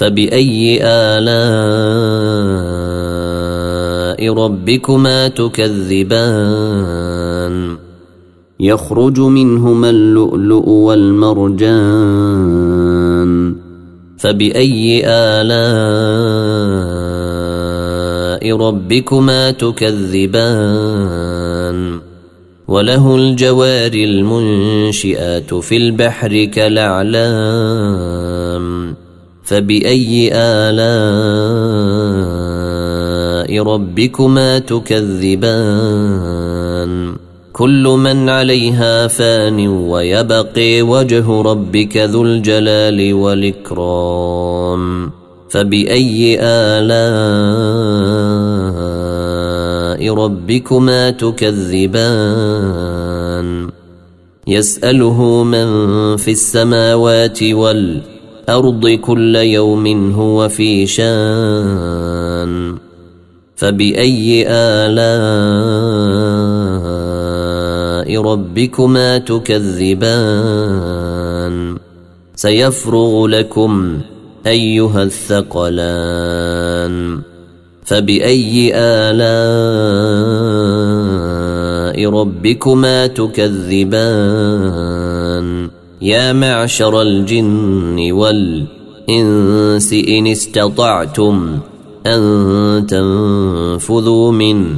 فبأي آلاء ربكما تكذبان؟ يخرج منهما اللؤلؤ والمرجان. فبأي آلاء ربكما تكذبان؟ وله الجوار المنشئات في البحر كالأعلام فبأي آلاء ربكما تكذبان؟ كل من عليها فان ويبقي وجه ربك ذو الجلال والإكرام. فبأي آلاء ربكما تكذبان؟ يسأله من في السماوات والأرض الأرض كل يوم هو في شان فبأي آلاء ربكما تكذبان؟ سيفرغ لكم أيها الثقلان فبأي آلاء ربكما تكذبان؟ يا معشر الجن والإنس إن استطعتم أن تنفذوا من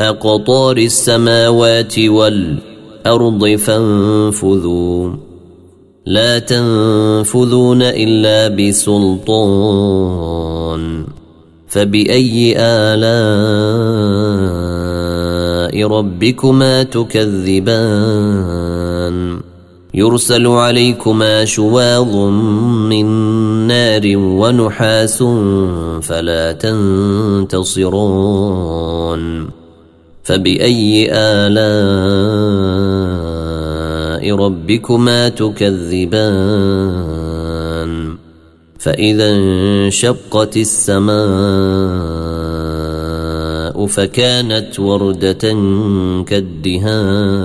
أقطار السماوات والأرض فانفذوا. لا تنفذون إلا بسلطان. فبأي آلاء ربكما تكذبان؟ يرسل عليكما شواظ من نار ونحاس فلا تنتصرون فبأي آلاء ربكما تكذبان؟ فإذا انشقت السماء فكانت وردة كالدهان.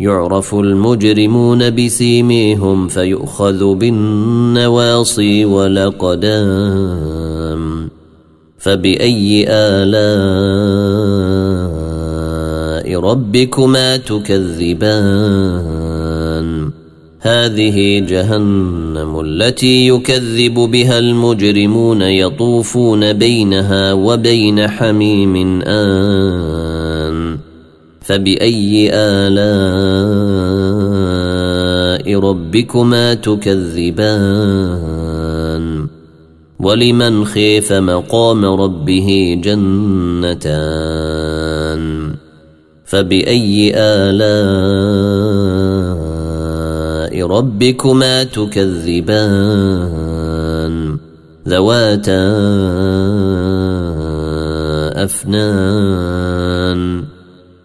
يعرف المجرمون بسيميهم فيؤخذ بالنواصي ولقدام فبأي آلاء ربكما تكذبان؟ هذه جهنم التي يكذب بها المجرمون يطوفون بينها وبين حميم آن. فبأي آلاء ربكما تكذبان؟ ولمن خيف مقام ربه جنتان؟ فبأي آلاء ربكما تكذبان؟ ذواتا أفنان؟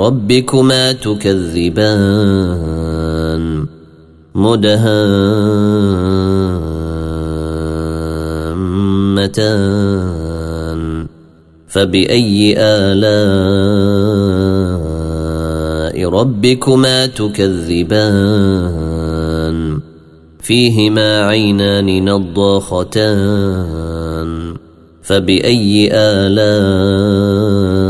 ربكما تكذبان. مدهامتان. فبأي آلاء ربكما تكذبان؟ فيهما عينان نضاختان. فبأي آلاء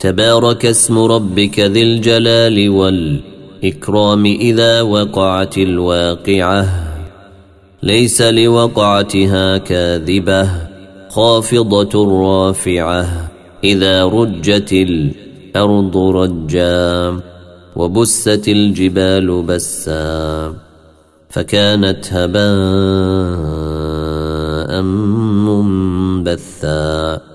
تبارك اسم ربك ذي الجلال والإكرام إذا وقعت الواقعة. ليس لوقعتها كاذبة خافضة رافعة إذا رجت الأرض رجا وبست الجبال بسا. فكانت هباء منبثا.